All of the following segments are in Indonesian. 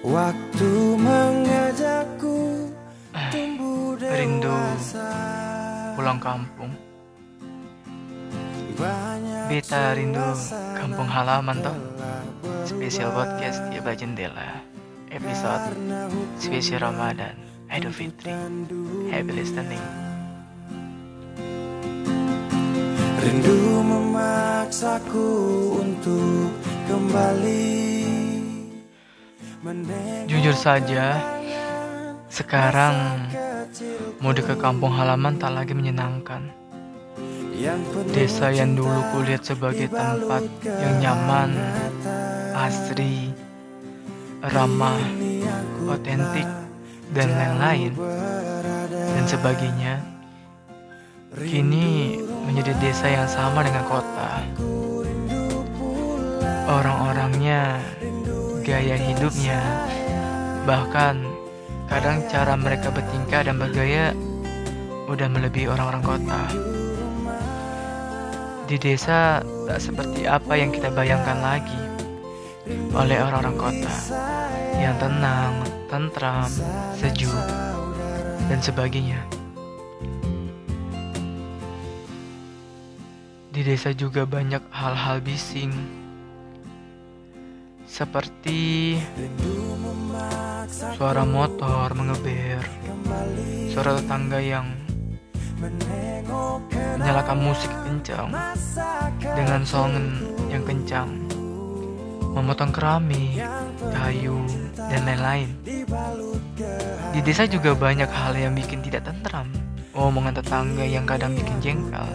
Waktu mengajakku tumbuh Rindu dewasa pulang kampung. Beta rindu kampung halaman toh. Spesial podcast tiba jendela. Episode spesial Ramadan Idul Fitri. Happy listening. Rindu memaksaku untuk kembali Jujur saja, sekarang mudik ke kampung halaman tak lagi menyenangkan. Desa yang dulu kulihat sebagai tempat yang nyaman, asri, ramah, otentik, dan lain-lain, dan sebagainya, kini menjadi desa yang sama dengan kota. Orang-orangnya, gaya hidupnya, bahkan kadang cara mereka bertingkah dan bergaya udah melebihi orang-orang kota. Di desa tak seperti apa yang kita bayangkan lagi oleh orang-orang kota yang tenang, tentram, sejuk, dan sebagainya. Di desa juga banyak hal-hal bising seperti suara motor mengeber, suara tetangga yang menyalakan musik kencang dengan song yang kencang, memotong keramik, kayu, dan lain-lain. Di desa juga banyak hal yang bikin tidak tentram, omongan tetangga yang kadang bikin jengkel,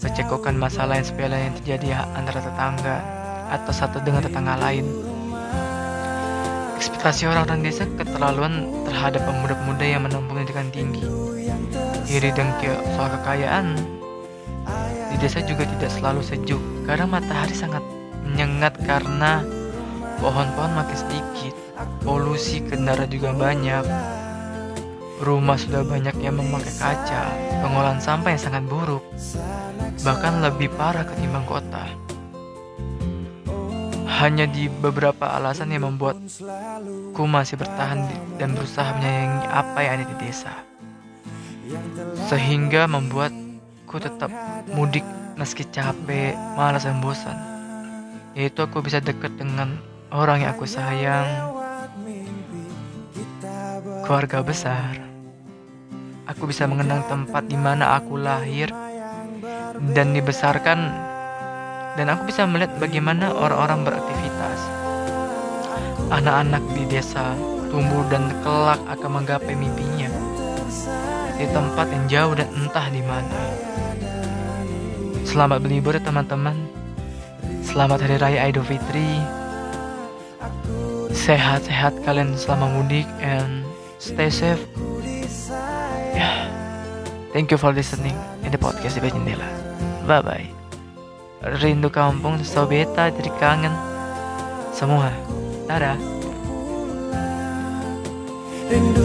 percekokan masalah yang sepele yang terjadi antara tetangga atau satu dengan tetangga lain. Ekspektasi orang-orang desa keterlaluan terhadap pemuda-pemuda yang menempuh pendidikan tinggi. Iri dengki soal kekayaan. Di desa juga tidak selalu sejuk, kadang matahari sangat menyengat karena pohon-pohon makin sedikit. Polusi kendaraan juga banyak. Rumah sudah banyak yang memakai kaca, pengolahan sampah yang sangat buruk, bahkan lebih parah ketimbang kota. Hanya di beberapa alasan yang membuatku masih bertahan dan berusaha menyayangi apa yang ada di desa. Sehingga membuatku tetap mudik meski capek, malas dan bosan. Yaitu aku bisa dekat dengan orang yang aku sayang, keluarga besar. Aku bisa mengenang tempat di mana aku lahir dan dibesarkan dan aku bisa melihat bagaimana orang-orang beraktivitas. Anak-anak di desa tumbuh dan kelak akan menggapai mimpinya di tempat yang jauh dan entah di mana. Selamat berlibur teman-teman. Selamat Hari Raya Idul Fitri. Sehat-sehat kalian selama mudik and stay safe. Ya. Thank you for listening in the podcast di Jendela. Bye bye. Rindu kampung, so beta jadi kangen. Semua. Dadah. Rindu